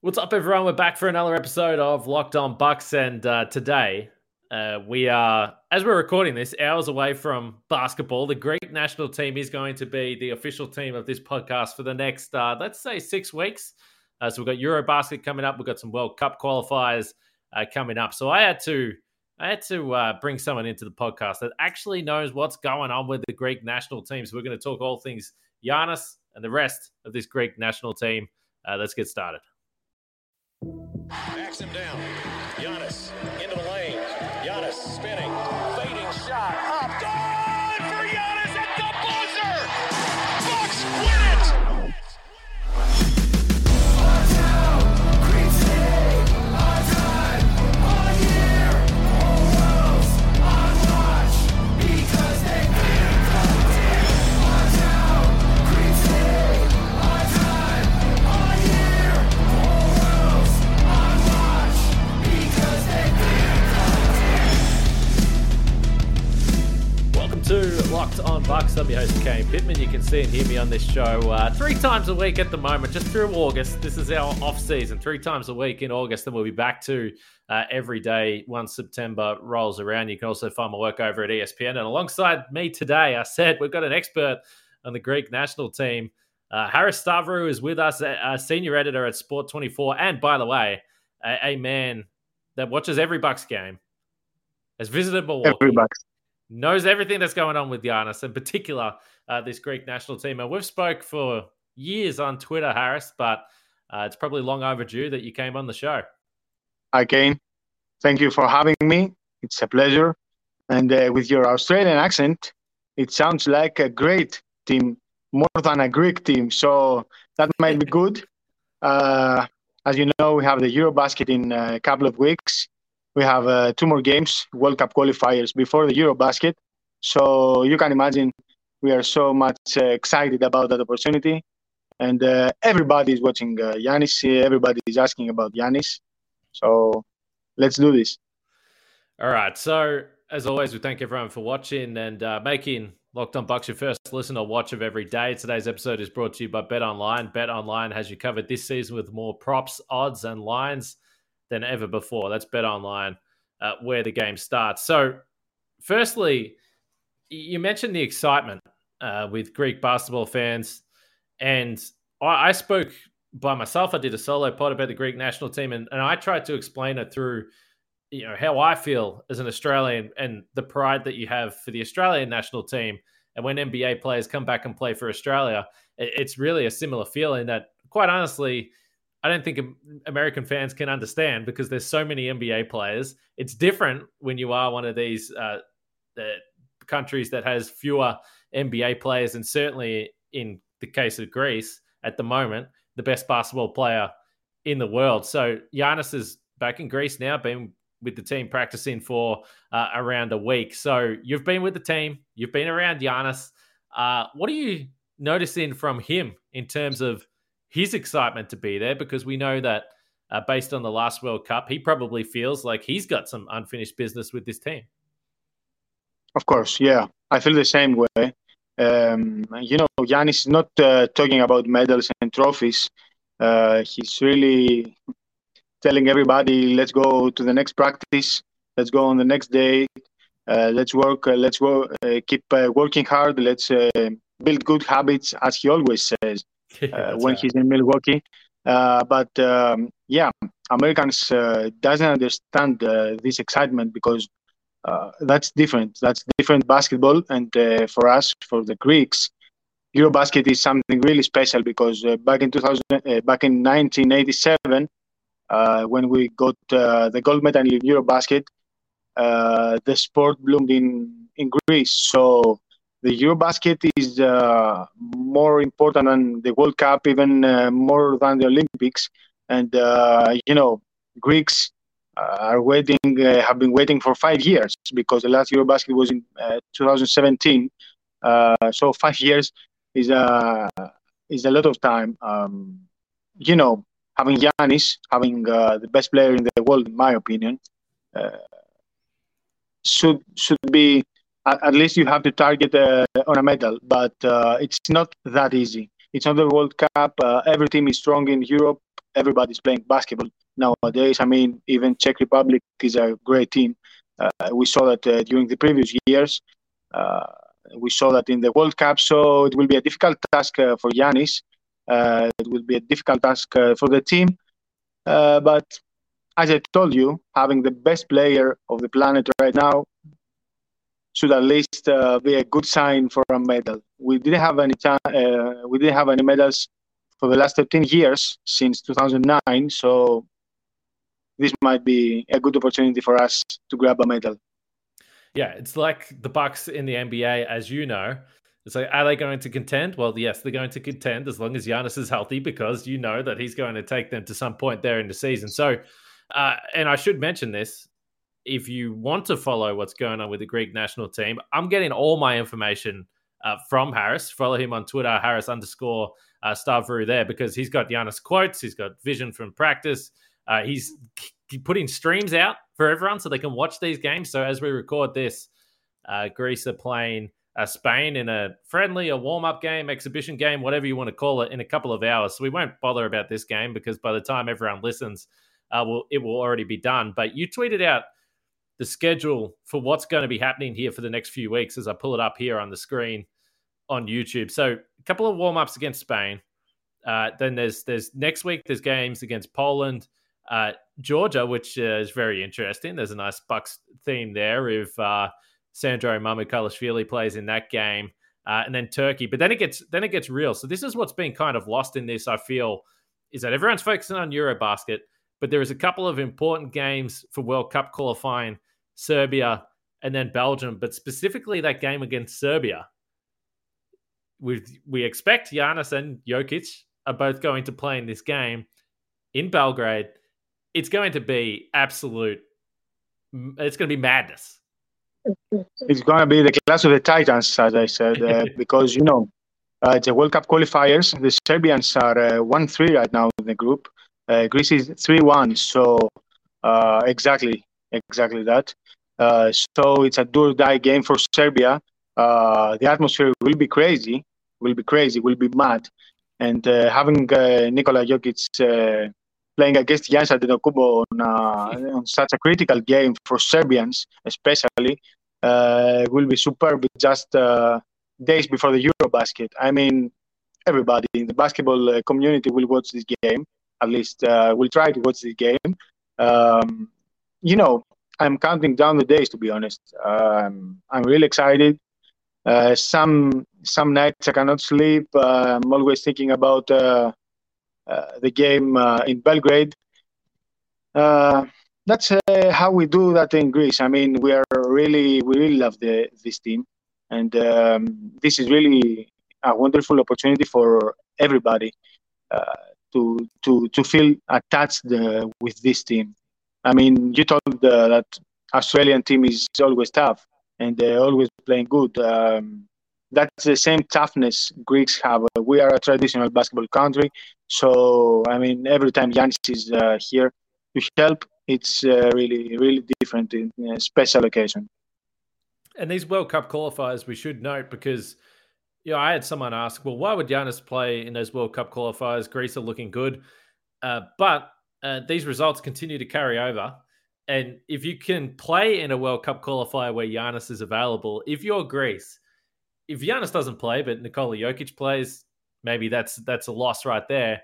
What's up, everyone? We're back for another episode of Locked On Bucks, and uh, today uh, we are, as we're recording this, hours away from basketball. The Greek national team is going to be the official team of this podcast for the next, uh, let's say, six weeks. Uh, so we've got Eurobasket coming up. We've got some World Cup qualifiers uh, coming up. So I had to, I had to uh, bring someone into the podcast that actually knows what's going on with the Greek national team. So we're going to talk all things Giannis and the rest of this Greek national team. let's get started. Backs him down. Giannis into the lane. Giannis spinning. Fading shot. Up. Good Bucks. I'm your host, Kane Pittman. You can see and hear me on this show uh, three times a week at the moment, just through August. This is our off season, three times a week in August, and we'll be back to uh, every day once September rolls around. You can also find my work over at ESPN. And alongside me today, I said we've got an expert on the Greek national team. Uh, Harris Stavrou is with us, a senior editor at Sport 24. And by the way, a, a man that watches every Bucks game, has visited Milwaukee. Every Bucks knows everything that's going on with Giannis, in particular uh, this Greek national team. And we've spoke for years on Twitter, Harris, but uh, it's probably long overdue that you came on the show. Hi, Kane. Thank you for having me. It's a pleasure. And uh, with your Australian accent, it sounds like a great team, more than a Greek team. So that might be good. Uh, as you know, we have the Eurobasket in a couple of weeks we have uh, two more games, World Cup qualifiers before the Eurobasket. So you can imagine we are so much uh, excited about that opportunity. And uh, everybody is watching uh, Giannis. Everybody is asking about Giannis. So let's do this. All right. So as always, we thank everyone for watching and uh, making Locked On Bucks your first listen or watch of every day. Today's episode is brought to you by Bet Online. Bet Online has you covered this season with more props, odds, and lines than ever before. That's Bet Online, uh, where the game starts. So, firstly, you mentioned the excitement uh, with Greek basketball fans, and I, I, spoke by myself. I did a solo pod about the Greek national team, and, and I tried to explain it through, you know, how I feel as an Australian and the pride that you have for the Australian national team. And when NBA players come back and play for Australia, it, it's really a similar feeling that, quite honestly, I don't think American fans can understand because there's so many NBA players. It's different when you are one of these uh, the countries that has fewer NBA players, and certainly in the case of Greece at the moment, the best basketball player in the world. So Giannis is back in Greece now, been with the team practicing for uh, around a week. So you've been with the team, you've been around Giannis. Uh, what are you noticing from him in terms of his excitement to be there because we know that uh, based on the last World Cup, he probably feels like he's got some unfinished business with this team. Of course, yeah, I feel the same way. Um, you know, Giannis is not uh, talking about medals and trophies. Uh, he's really telling everybody, "Let's go to the next practice. Let's go on the next day. Uh, let's work. Uh, let's work. Uh, keep working hard. Let's build good habits," as he always says. Uh, when right. he's in Milwaukee. Uh, but um, yeah, Americans uh, doesn't understand this excitement because that's different. That's different basketball, and for us, for the Greeks, Eurobasket is something really special because back in 2000, back in 1987, when we got the gold medal in Eurobasket, the sport bloomed in in Greece. So the Eurobasket is uh, more important than the World Cup, even uh, more than the Olympics. And uh, you know, Greeks uh, are waiting, uh, have been waiting for five years because the last Eurobasket was in uh, 2017. so five years is a is a lot of time. Um, you know, having Giannis, having the best player in the world, in my opinion, should should be at least you have to target uh, on a medal, but uh, it's not that easy. It's not the World Cup. Uh, every team is strong in Europe. everybody's playing basketball nowadays. I mean, even Czech Republic is a great team. Uh, we saw that uh, during the previous years. Uh, we saw that in the World Cup. So it will be a difficult task uh, for Giannis. Uh, it will be a difficult task for the team. but as I told you, having the best player of the planet right now should at least uh, be a good sign for a medal. We didn't have any time, uh, we didn't have any medals for the last 13 years since 2009. So this might be a good opportunity for us to grab a medal. Yeah, it's like the Bucks in the NBA, as you know. It's like, are they going to contend? Well, yes, they're going to contend as long as Giannis is healthy, because you know that he's going to take them to some point there in the season. So, uh, and I should mention this: if you want to follow what's going on with the Greek national team, I'm getting all my information uh, from Harris. Follow him on Twitter, Harris underscore uh, Stavrou there, because he's got Giannis quotes, he's got vision from practice. Uh, he's putting streams out for everyone so they can watch these games. So as we record this, uh, Greece are playing uh, Spain in a friendly, a warm up game, exhibition game, whatever you want to call it, in a couple of hours. So we won't bother about this game because by the time everyone listens, uh, will it will already be done. But you tweeted out the schedule for what's going to be happening here for the next few weeks as I pull it up here on the screen on YouTube. So a couple of warm ups against Spain. Uh, then there's there's next week there's games against Poland, uh, Georgia, which uh, is very interesting. There's a nice Bucks theme there if uh, Sandro Mamukelashvili plays in that game, uh, and then Turkey. But then it gets then it gets real. So this is what's been kind of lost in this. I feel is that everyone's focusing on EuroBasket, but there is a couple of important games for World Cup qualifying Serbia, and then Belgium. But specifically, that game against Serbia, we we expect Giannis and Jokic are both going to play in this game in Belgrade. It's going to be absolute. It's going to be madness. It's going to be the class of the Titans, as I said, uh, because you know uh, it's a World Cup qualifiers. The Serbians are uh, one three right now in the group. Uh, Greece is three one. So uh, exactly, exactly that. Uh, so it's a do or die game for Serbia. Uh, the atmosphere will be crazy, will be crazy, will be mad. And uh, having uh, Nikola Jokic uh, playing against Giannis Antetokounmpo on, uh, on such a critical game for Serbians, especially, will be superb. Just days before the EuroBasket. I mean, everybody in the basketball community will watch this game. At least will try to watch this game. Um, you know, I'm counting down the days to be honest. Um, I'm really excited. Uh, some some nights I cannot sleep. Uh, I'm always thinking about uh, uh the game uh, in Belgrade. Uh, that's how we do that in Greece. I mean, we are really we really love the, this team, and um, this is really a wonderful opportunity for everybody to to to feel attached with this team. I mean, you told uh, that Australian team is always tough and they're always playing good. Um, that's the same toughness Greeks have. We are a traditional basketball country, so I mean, every time Giannis is uh, here to help, it's uh, really, really different in a special occasion. And these World Cup qualifiers, we should note because you know, I had someone ask, well, why would Giannis play in those World Cup qualifiers? Greece are looking good, uh, but uh, these results continue to carry over. And if you can play in a World Cup qualifier where Giannis is available, if you're Greece, if Giannis doesn't play but Nikola Jokic plays, maybe that's that's a loss right there.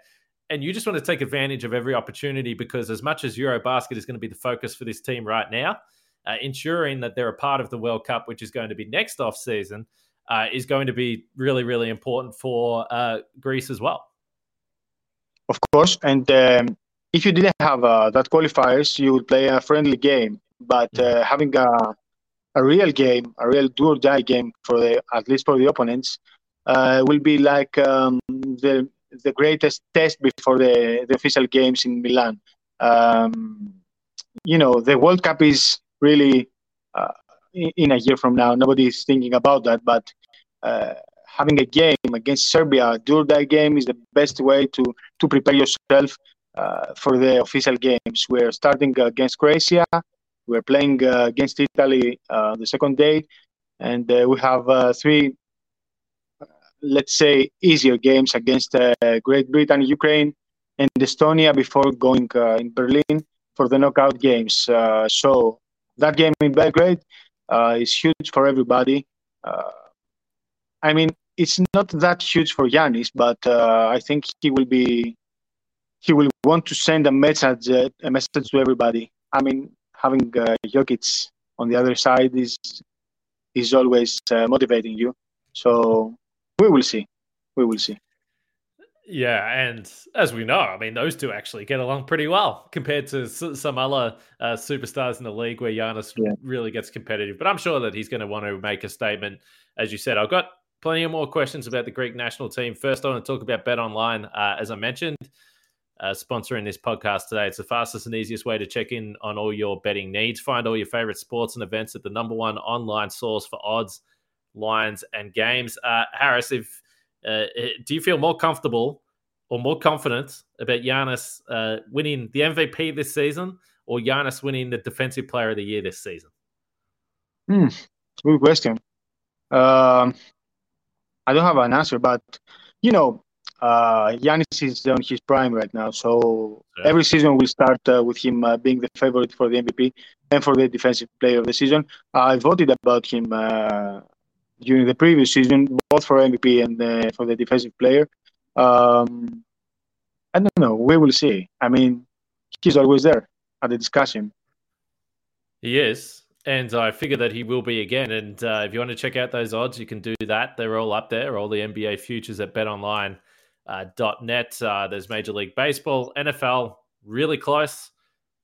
And you just want to take advantage of every opportunity because as much as EuroBasket is going to be the focus for this team right now, uh, ensuring that they're a part of the World Cup, which is going to be next off season, uh, is going to be really, really important for uh, Greece as well. Of course, and um, if you didn't have uh, that qualifiers, you would play a friendly game. But uh, having a, a real game, a real do or die game for the at least for the opponents, uh, will be like um, the the greatest test before the, the official games in Milan. Um, you know, the World Cup is really uh, in a year from now. Nobody is thinking about that, but uh, having a game against Serbia, do or die game, is the best way to to prepare yourself for the official games. We're starting against Croatia. We're playing uh, against Italy uh, the second day, and we have three, let's say, easier games against Great Britain, Ukraine, and Estonia before going uh, in Berlin for the knockout games. Uh, so that game in Belgrade uh, is huge for everybody. Uh, I mean, it's not that huge for Giannis, but uh, I think he will be he will want to send a message a message to everybody. I mean, having uh, Jokic on the other side is is always uh, motivating you. So we will see. We will see. Yeah, and as we know, I mean, those two actually get along pretty well compared to some other uh, superstars in the league where Giannis yeah. really gets competitive. But I'm sure that he's going to want to make a statement. As you said, I've got plenty of more questions about the Greek national team. First, I want to talk about Bet Online. Uh, as I mentioned, uh, sponsoring this podcast today, it's the fastest and easiest way to check in on all your betting needs. Find all your favorite sports and events at the number one online source for odds, lines, and games. Uh, Harris, if uh, do you feel more comfortable or more confident about Giannis uh, winning the MVP this season or Giannis winning the Defensive Player of the Year this season? Hmm, good question. Um, I don't have an answer, but you know, uh, Giannis is on his prime right now, so yeah. every season we start uh, with him uh, being the favorite for the MVP and for the Defensive Player of the Season. I voted about him uh, during the previous season, both for MVP and uh, for the Defensive Player. Um, I don't know. We will see. I mean, he's always there at the discussion. He is and I figure that he will be again. And uh, if you want to check out those odds, you can do that. They're all up there, all the NBA futures at betonline.net. Uh, uh, there's Major League Baseball, NFL, really close.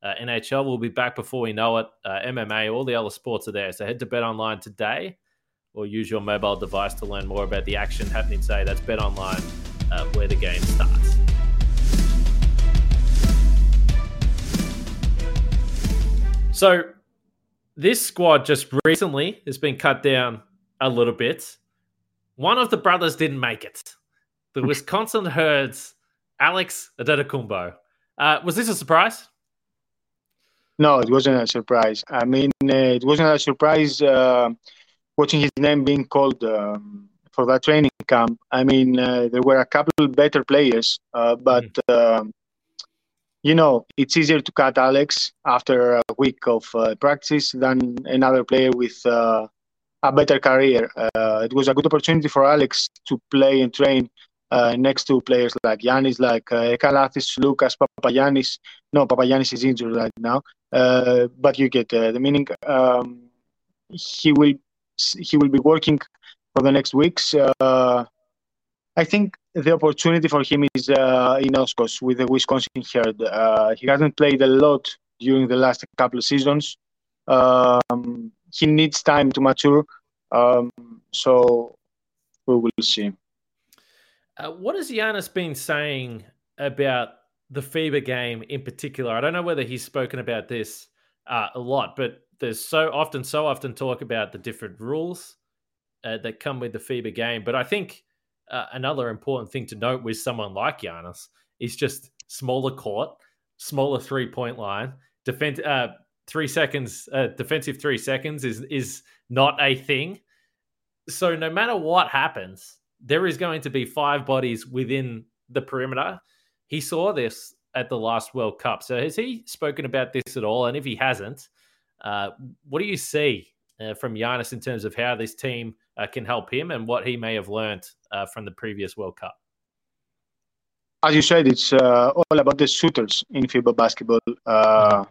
Uh, NHL will be back before we know it. Uh, MMA, all the other sports are there. So head to BetOnline today or use your mobile device to learn more about the action happening today. That's BetOnline, uh, where the game starts. So this squad just recently has been cut down a little bit. One of the brothers didn't make it. The Wisconsin Herds, Alex Antetokounmpo. Uh, was this a surprise? No, it wasn't a surprise. I mean, uh, it wasn't a surprise uh, watching his name being called um, for that training camp. I mean, uh, there were a couple better players, uh, but mm you know, it's easier to cut Alex after a week of uh, practice than another player with uh, a better career. Uh, it was a good opportunity for Alex to play and train uh, next to players like Giannis, like uh, Calathes, Sloukas, Papagiannis. No, Papagiannis is injured right now, uh, but you get uh, the meaning. Um, he will he will be working for the next weeks. I think the opportunity for him is uh, in Oshkosh with the Wisconsin Herd. Uh, he hasn't played a lot during the last couple of seasons. Um, he needs time to mature. Um, so we will see. Uh, what has Giannis been saying about the FIBA game in particular? I don't know whether he's spoken about this uh, a lot, but there's so often, so often talk about the different rules uh, that come with the FIBA game. But I think uh, another important thing to note with someone like Giannis is just smaller court, smaller three point line, defense. Uh, three seconds, defensive three seconds is is not a thing. So no matter what happens, there is going to be five bodies within the perimeter. He saw this at the last World Cup. So has he spoken about this at all? And if he hasn't, uh, what do you see uh, from Giannis in terms of how this team uh, can help him and what he may have learned uh, from the previous World Cup? As you said, it's uh, all about the shooters in FIBA basketball. Mm-hmm.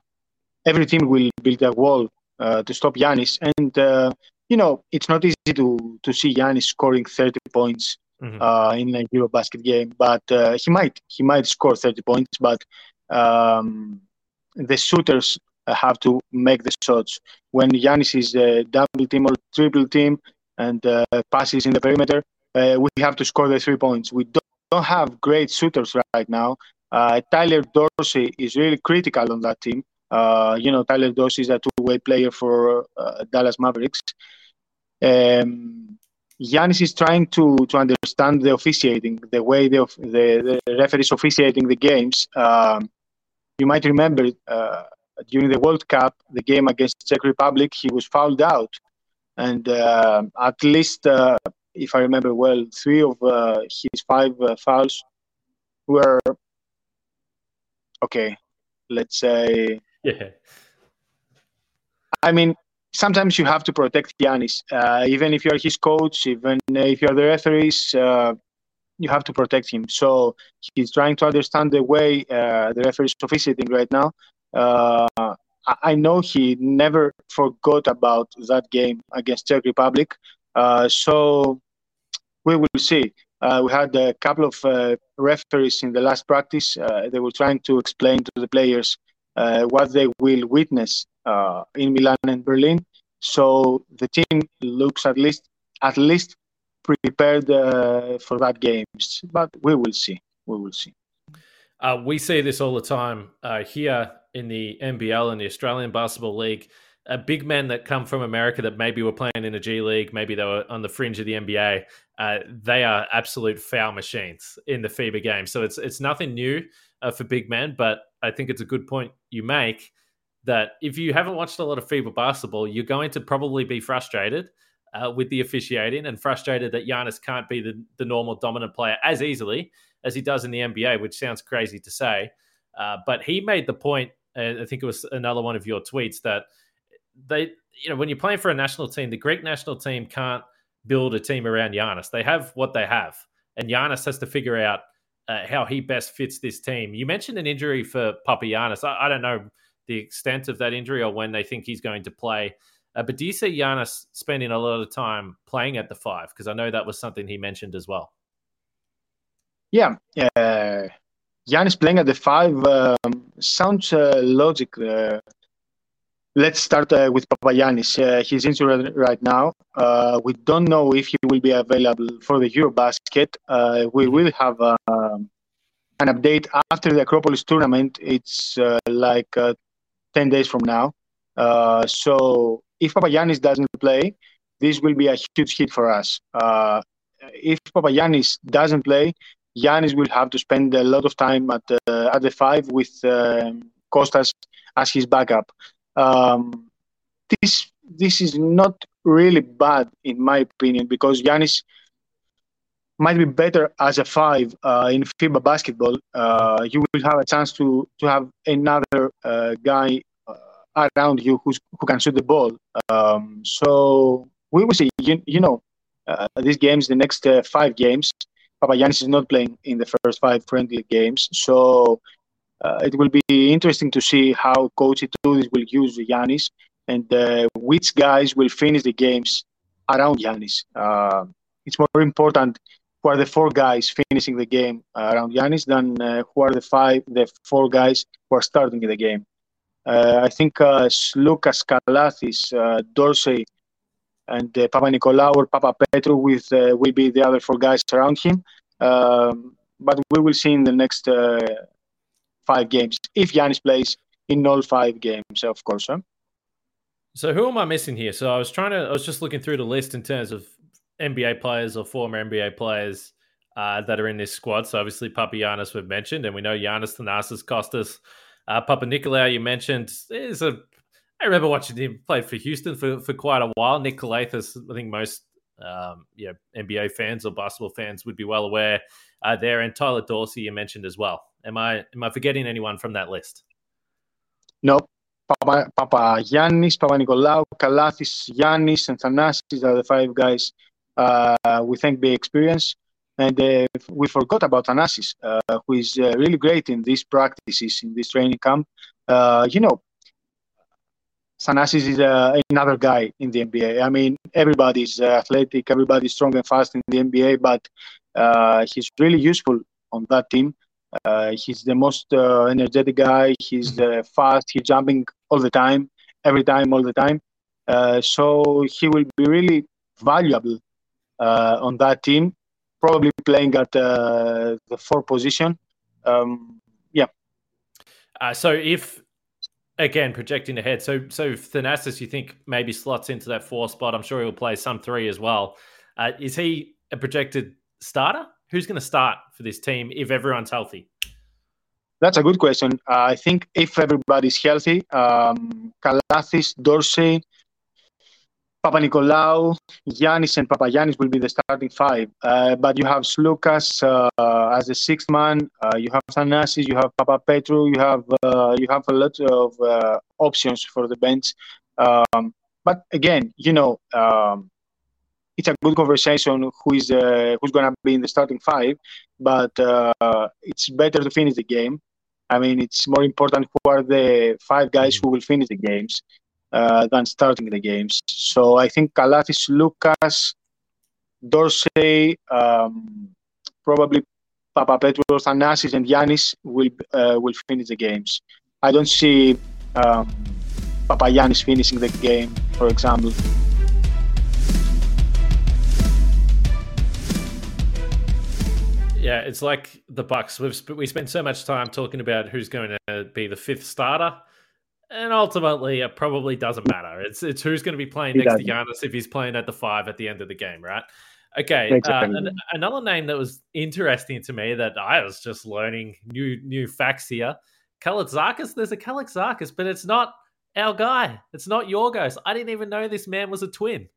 Every team will build a wall uh, to stop Giannis, and uh, you know it's not easy to to see Giannis scoring 30 points mm-hmm. in a EuroBasket game, but he might he might score 30 points, but um, the shooters have to make the shots. When Giannis is a double team or triple team and uh, passes in the perimeter, uh, we have to score the three points. We don't, don't have great shooters right now. Uh, Tyler Dorsey is really critical on that team. Uh, you know, Tyler Dorsey is a two-way player for uh, Dallas Mavericks. Um, Giannis is trying to to understand the officiating, the way the the, the referees officiating the games. Um, you might remember uh, during the World Cup, the game against Czech Republic, he was fouled out, and uh, at least, uh, if I remember well, three of uh, his five uh, fouls were okay, let's say. Yeah. I mean, sometimes you have to protect Giannis, uh, even if you're his coach, even if you're the referees. Uh, you have to protect him. So he's trying to understand the way uh, the referees are officiating right now. Uh, I know he never forgot about that game against Czech Republic. Uh, so we will see. Uh, we had a couple of uh, referees in the last practice. Uh, they were trying to explain to the players Uh, what they will witness uh, in Milan and Berlin. So the team looks at least at least prepared uh, for that games. But we will see. We will see. Uh, we see this all the time here in the NBL and the Australian Basketball League uh, big men that come from America that maybe were playing in a G League, maybe they were on the fringe of the NBA. Uh, they are absolute foul machines in the FIBA game. So it's it's nothing new uh, for big men, but I think it's a good point you make that if you haven't watched a lot of FIBA basketball, you're going to probably be frustrated uh, with the officiating and frustrated that Giannis can't be the, the normal dominant player as easily as he does in the NBA, which sounds crazy to say. Uh, but he made the point, I think it was another one of your tweets, that they, you know, when you're playing for a national team, the Greek national team can't build a team around Giannis. They have what they have, and Giannis has to figure out uh, how he best fits this team. You mentioned an injury for Papagiannis. I, I, don't know the extent of that injury or when they think he's going to play. Uh, but do you see Giannis spending a lot of time playing at the five? Because I know that was something he mentioned as well. Yeah, uh, Giannis playing at the five um, sounds uh, logical uh, Let's start uh, with Papagiannis. Uh, he's injured right now. Uh, we don't know if he will be available for the Eurobasket. Uh, we will have uh, an update after the Acropolis tournament. It's uh, like 10 days from now. so if Papagiannis doesn't play, this will be a huge hit for us. if Papagiannis doesn't play, Giannis will have to spend a lot of time at, at the five with Kostas as his backup. Um, this this is not really bad in my opinion because Giannis might be better as a five uh, in FIBA basketball. Uh, you will have a chance to to have another uh, guy uh, around you who's, who can shoot the ball. Um, so we will see. You, you know, uh, these games, the next uh, five games, Papagiannis is not playing in the first five friendly games. So it will be interesting to see how Coach Itoudis will use Giannis and uh, which guys will finish the games around Giannis. Uh, it's more important who are the four guys finishing the game around Giannis than uh, who are the five, the four guys who are starting the game. Uh, I think uh, Sloukas Calathes, Dorsey, and uh, Papanikolaou or Papa Petru with will be the other four guys around him. Um, but we will see in the next five games if Giannis plays in all five games, of course. Huh? So who am I missing here? So I was trying to, I was just looking through the list in terms of NBA players or former NBA players uh, that are in this squad. So obviously Papagiannis we've mentioned, and we know Giannis Thanasis Kostas. Uh, Papanikolaou you mentioned is a. I remember watching him play for Houston for, for quite a while. Nick Calathes, I think most um, NBA fans or basketball fans would be well aware uh, there. And Tyler Dorsey you mentioned as well. Am I am I forgetting anyone from that list? No. Papa, Papa Papa Nicolau, Calathes, Giannis, and Thanasis are the five guys uh, with NBA experience. And uh, we forgot about Thanasis, uh, who is uh, really great in these practices, in this training camp. Uh, you know, Thanasis is uh, another guy in the NBA. I mean, everybody's athletic, everybody's strong and fast in the NBA, but he's really useful on that team. Uh, he's the most uh, energetic guy. He's uh, fast. He's jumping all the time, every time, all the time. Uh, so he will be really valuable uh, on that team. Probably playing at uh, the four position. Um, yeah. so if again projecting ahead, so so Thanasis, you think maybe slots into that four spot? I'm sure he'll play some three as well. is he a projected starter? Who's going to start for this team if everyone's healthy? That's a good question. I think if everybody's healthy, um, Calathes, Dorsey, Papanikolaou, Giannis, and Papagiannis will be the starting five. Uh, but you have Sloukas uh, as the sixth man. Uh, you have Thanasis, you have Papapetrou, you have uh, you have a lot of uh, options for the bench. Um, but again, you know, um, it's a good conversation who is uh, who's going to be in the starting five. But it's better to finish the game. I mean, it's more important who are the five guys who will finish the games uh, than starting the games. So I think Calathes, Sloukas, Dorsey, um, probably Papapetrou, Thanasis, and Giannis will uh, will finish the games. I don't see um, Papagiannis finishing the game, for example. Yeah, it's like the Bucks. We've sp- we spent so much time talking about who's going to be the fifth starter and ultimately, it probably doesn't matter. It's it's who's going to be playing next to Giannis if he's playing at the five at the end of the game, right? Okay. Uh, an, another name that was interesting to me that I was just learning new new facts here. Kalaitzakis. There's a Kalaitzakis, but it's not our guy. It's not your guys. I didn't even know this man was a twin.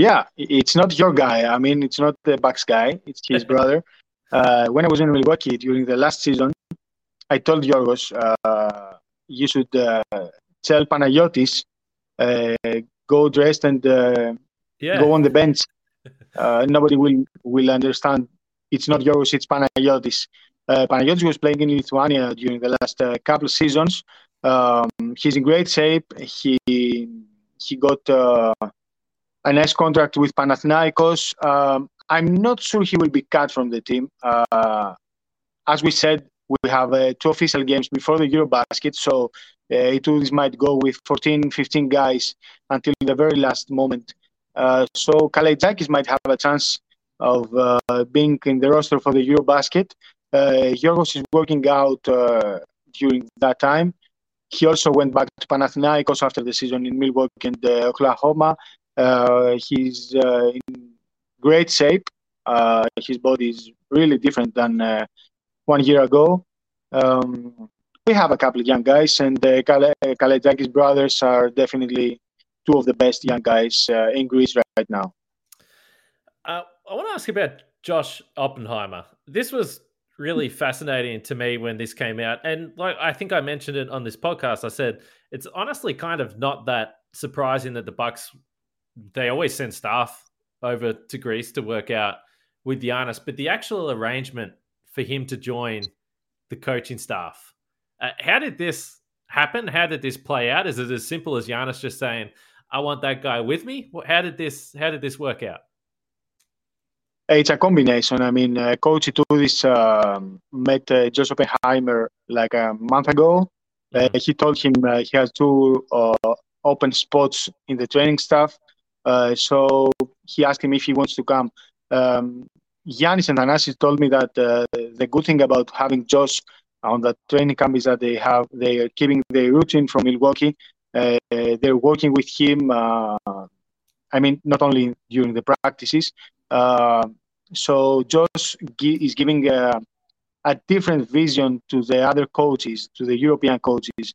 Yeah, it's not your guy. I mean, it's not the Bucks guy. It's his brother. Uh, when I was in Milwaukee during the last season, I told Yorgos, uh, you should uh, tell Panagiotis uh, go dressed and uh, yeah. go on the bench. Uh, nobody will will understand. It's not yours. It's Panagiotis. Uh, Panagiotis was playing in Lithuania during the last uh, couple of seasons. Um, he's in great shape. He he got uh, a nice contract with Panathinaikos. Um, I'm not sure he will be cut from the team. as we said, we have uh, two official games before the Eurobasket, so uh, might go with 14, 15 guys until the very last moment. Uh, so Kalaitzakis might have a chance of uh, being in the roster for the Eurobasket. Uh, Yorgos is working out uh, during that time. He also went back to Panathinaikos after the season in Milwaukee and uh, Oklahoma. He's in great shape. his body is really different than one year ago. Um, we have a couple of young guys, and the Kalaitzakis brothers are definitely two of the best young guys uh, in Greece right now. Uh, I want to ask about Josh Oppenheimer. This was really fascinating to me when this came out, and like I think I mentioned it on this podcast. I said it's honestly kind of not that surprising that the Bucks they always send staff over to Greece to work out with Giannis, but the actual arrangement for him to join the coaching staff. Uh, how did this happen? How did this play out? Is it as simple as Giannis just saying, "I want that guy with me"? How did this How did this work out? It's a combination. I mean, uh, Coach Itoudis uh, met uh, Josh Oppenheimer like a month ago. Uh, mm-hmm. he told him uh, he has two uh, open spots in the training staff. So he asked him if he wants to come. Um, Giannis and Thanasis told me that uh, the good thing about having Josh on the training camp is that they have they are keeping their routine from Milwaukee. Uh, they're working with him. Uh, I mean, not only during the practices. Uh, so Josh is giving a, a, different vision to the other coaches, to the European coaches.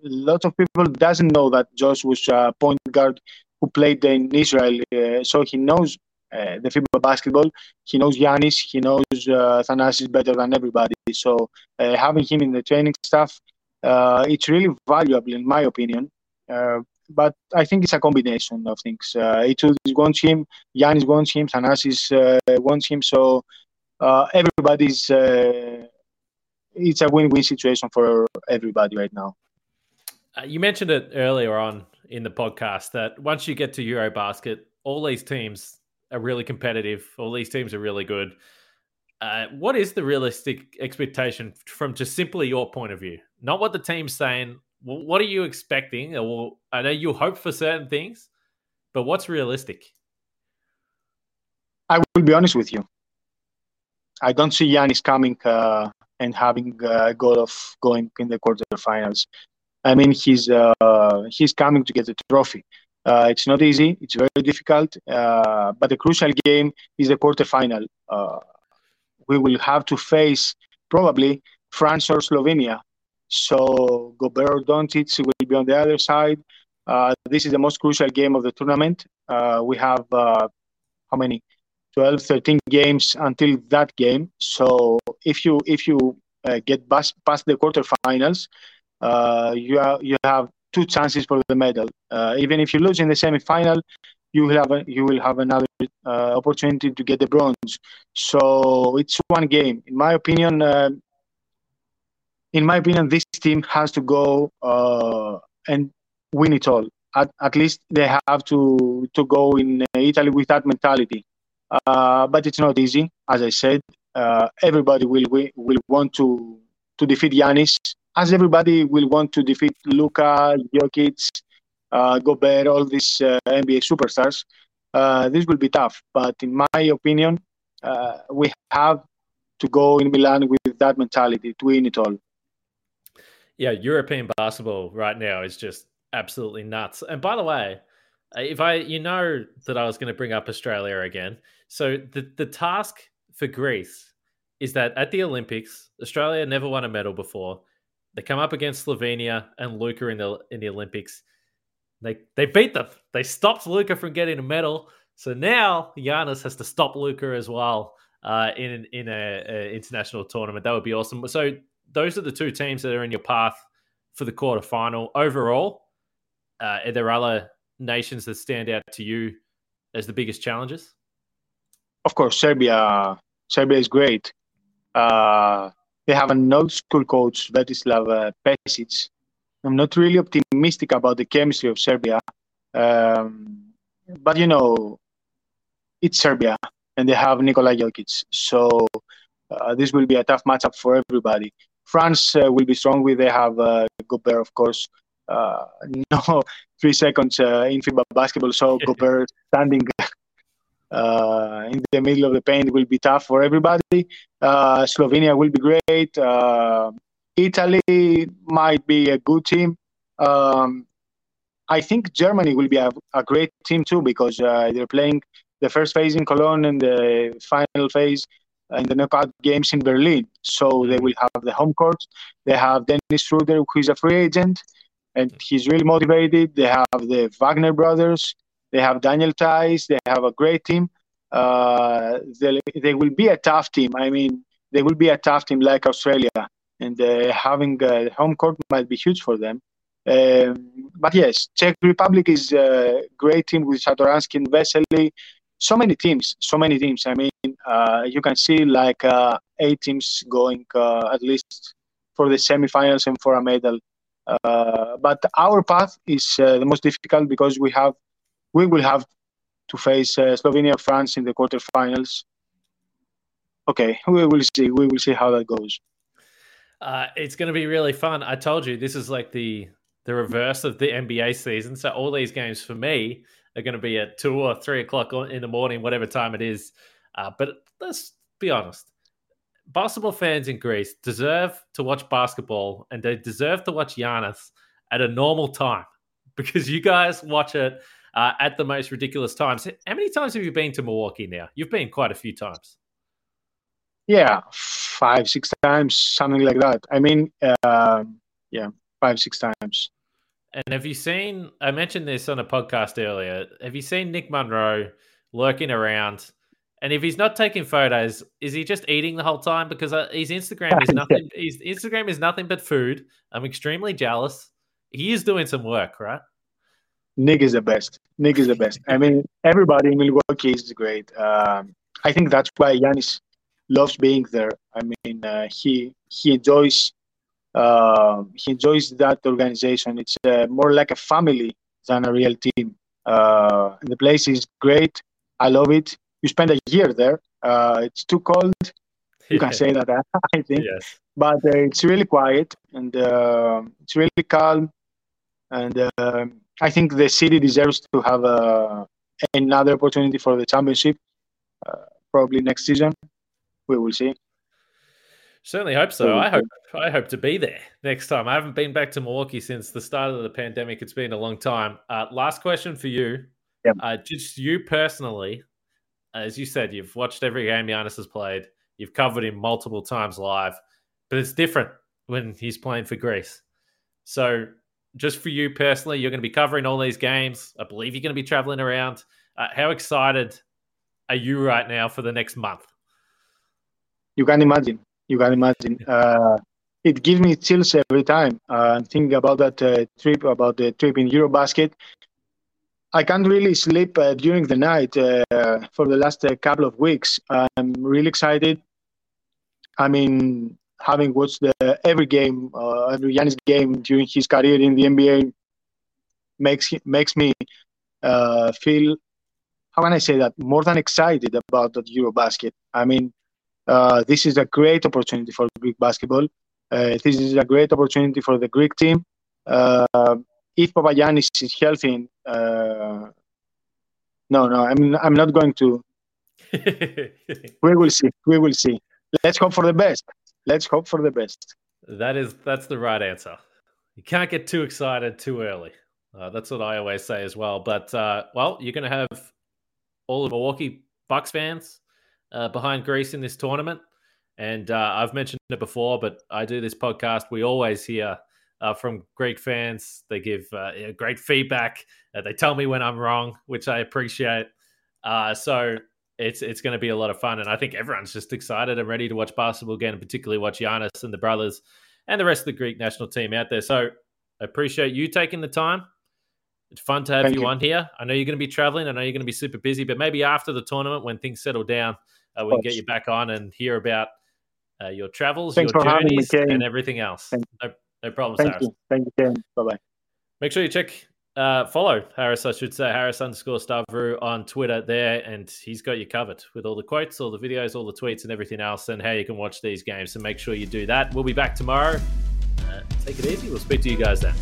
Lots of people doesn't know that Josh was a point guard who played in Israel, uh, so he knows uh, the FIBA basketball. He knows Giannis, he knows uh, Thanasis better than everybody. So uh, having him in the training staff, uh, it's really valuable in my opinion. Uh, but I think it's a combination of things. Uh, Itoudis wants him, Giannis wants him, Thanasis uh, wants him. So everybody's. it's a win-win situation for everybody right now. You mentioned it earlier on in the podcast that once you get to Eurobasket, all these teams are really competitive. All these teams are really good. Uh, what is the realistic expectation from just simply your point of view? Not what the team's saying. What are you expecting? Or I know you hope for certain things, but what's realistic? I will be honest with you. I don't see Giannis coming uh, and having a goal of going in the quarterfinals. I mean, he's uh, he's coming to get the trophy. Uh, it's not easy. It's very difficult. Uh, but the crucial game is the quarterfinal. Uh, we will have to face probably France or Slovenia. So Gobert or Doncic will be on the other side. Uh, this is the most crucial game of the tournament. Uh, we have uh, how many? 12, 13 games until that game. So if you if you get past, past the quarterfinals, uh, you have you have two chances for the medal. Uh, even if you lose in the semifinal, you will have a, you will have another uh, opportunity to get the bronze. So it's one game. In my opinion, uh, in my opinion, this team has to go uh, and win it all. At, at least they have to to go in Italy with that mentality. Uh, but it's not easy, as I said. Uh, everybody will will want to to defeat Giannis, as everybody will want to defeat Luka, Jokic, uh, Gobert, all these uh, NBA superstars. Uh, this will be tough, but in my opinion, uh, we have to go in Milan with that mentality to win it all. Yeah, European basketball right now is just absolutely nuts. And by the way, if I, you know, that I was going to bring up Australia again. So the the task for Greece is that at the Olympics, Australia never won a medal before. They come up against Slovenia and Luka in the in the Olympics. They they beat them. They stopped Luka from getting a medal. So now Giannis has to stop Luka as well uh, in in a, a, international tournament. That would be awesome. So those are the two teams that are in your path for the quarterfinal. Overall, uh, are there other nations that stand out to you as the biggest challenges? Of course, Serbia. Serbia is great. Uh, they have an old school coach, Svetislav uh, Pesic, I'm not really optimistic about the chemistry of Serbia. Um, but you know, it's Serbia, and they have Nikola Jokic, so uh, this will be a tough matchup for everybody. France uh, will be strong with they have uh, Gobert, of course. Uh, no three seconds uh, in FIBA basketball, so Gobert standing uh, in the middle of the paint will be tough for everybody. Slovenia will be great. Italy might be a good team. Um, I think Germany will be a, a great team too because uh, they're playing the first phase in Cologne and the final phase in the knockout games in Berlin. So they will have the home court. They have Dennis Schroeder, who is a free agent, and he's really motivated. They have the Wagner brothers. They have Daniel Theis. They have a great team. Uh, they, they will be a tough team. I mean, they will be a tough team like Australia and uh, having a home court might be huge for them. Um, but yes, Czech Republic is a great team with Satoransky and Vesely. So many teams, so many teams. I mean, uh, you can see like uh, eight teams going uh, at least for the semifinals and for a medal. But our path is the most difficult because we have, we will have to face Slovenia, France in the quarterfinals. Okay, we will see. We will see how that goes. Uh, it's going to be really fun. I told you this is like the the reverse of the NBA season. So all these games for me are going to be at two or three o'clock in the morning, whatever time it is. Uh, but let's be honest. Basketball fans in Greece deserve to watch basketball and they deserve to watch Giannis at a normal time because you guys watch it uh, at the most ridiculous times. How many times have you been to Milwaukee now? You've been quite a few times. Yeah, five, six times, something like that. I mean, uh, yeah, five, six times. And have you seen? I mentioned this on a podcast earlier. Have you seen Nick Monroe lurking around? And if he's not taking photos, is he just eating the whole time? Because uh, his Instagram is nothing. his Instagram is nothing but food. I'm extremely jealous. He is doing some work, right? Nick is the best. Nick is the best. I mean, everybody in Milwaukee is great. Um, I think that's why Giannis loves being there. I mean, uh, he he enjoys uh, he enjoys that organization. It's uh, more like a family than a real team. Uh, the place is great. I love it. You spend a year there. Uh, it's too cold. You can say that, I think. Yes. But uh, it's really quiet and it's really calm. And I think the city deserves to have another opportunity for the championship, probably next season we will see. Certainly hope so. I hope I hope to be there next time. I haven't been back to Milwaukee since the start of the pandemic. It's been a long time. Uh, last question for you. Yep. Uh, just you personally, as you said, you've watched every game Giannis has played. You've covered him multiple times live, but it's different when he's playing for Greece. So, just for you personally, you're going to be covering all these games. I believe you're going to be traveling around. Uh, how excited are you right now for the next month? You can imagine. You can imagine. Uh, it gives me chills every time. Uh, thinking about that uh, trip, about the trip in Eurobasket. I can't really sleep uh, during the night uh, for the last uh, couple of weeks. I'm really excited. I mean, having watched the, every game, uh, every Giannis game during his career in the NBA, makes makes me uh, feel. How can I say that? More than excited about that EuroBasket. I mean, uh, this is a great opportunity for Greek basketball. this is a great opportunity for the Greek team if Papagiannis is healthy, uh, no, no, I'm I'm not going to. we will see. We will see. Let's hope for the best. Let's hope for the best. That is that's the right answer. You can't get too excited too early. Uh, that's what I always say as well. But uh, well, you're going to have all the Milwaukee Bucks fans uh, behind Greece in this tournament, and uh, I've mentioned it before, but I do this podcast. We always hear uh, from Greek fans. They give uh, great feedback. They tell me when I'm wrong, which I appreciate. So it's it's going to be a lot of fun, and I think everyone's just excited and ready to watch basketball again, and particularly watch Giannis and the brothers and the rest of the Greek national team out there. So I appreciate you taking the time. It's fun to have you, you, on here. I know you're going to be traveling. I know you're going to be super busy, but maybe after the tournament, when things settle down, uh, we can get you back on and hear about uh, your travels, Thanks your journeys, and everything else. No, no problem, Thank you. Thank you, Bye bye. Make sure you check, uh, follow Harris, I should say, Harris underscore Stavrou on Twitter there, and he's got you covered with all the quotes, all the videos, all the tweets, and everything else, and how you can watch these games. So make sure you do that. We'll be back tomorrow. Uh, take it easy. We'll speak to you guys then.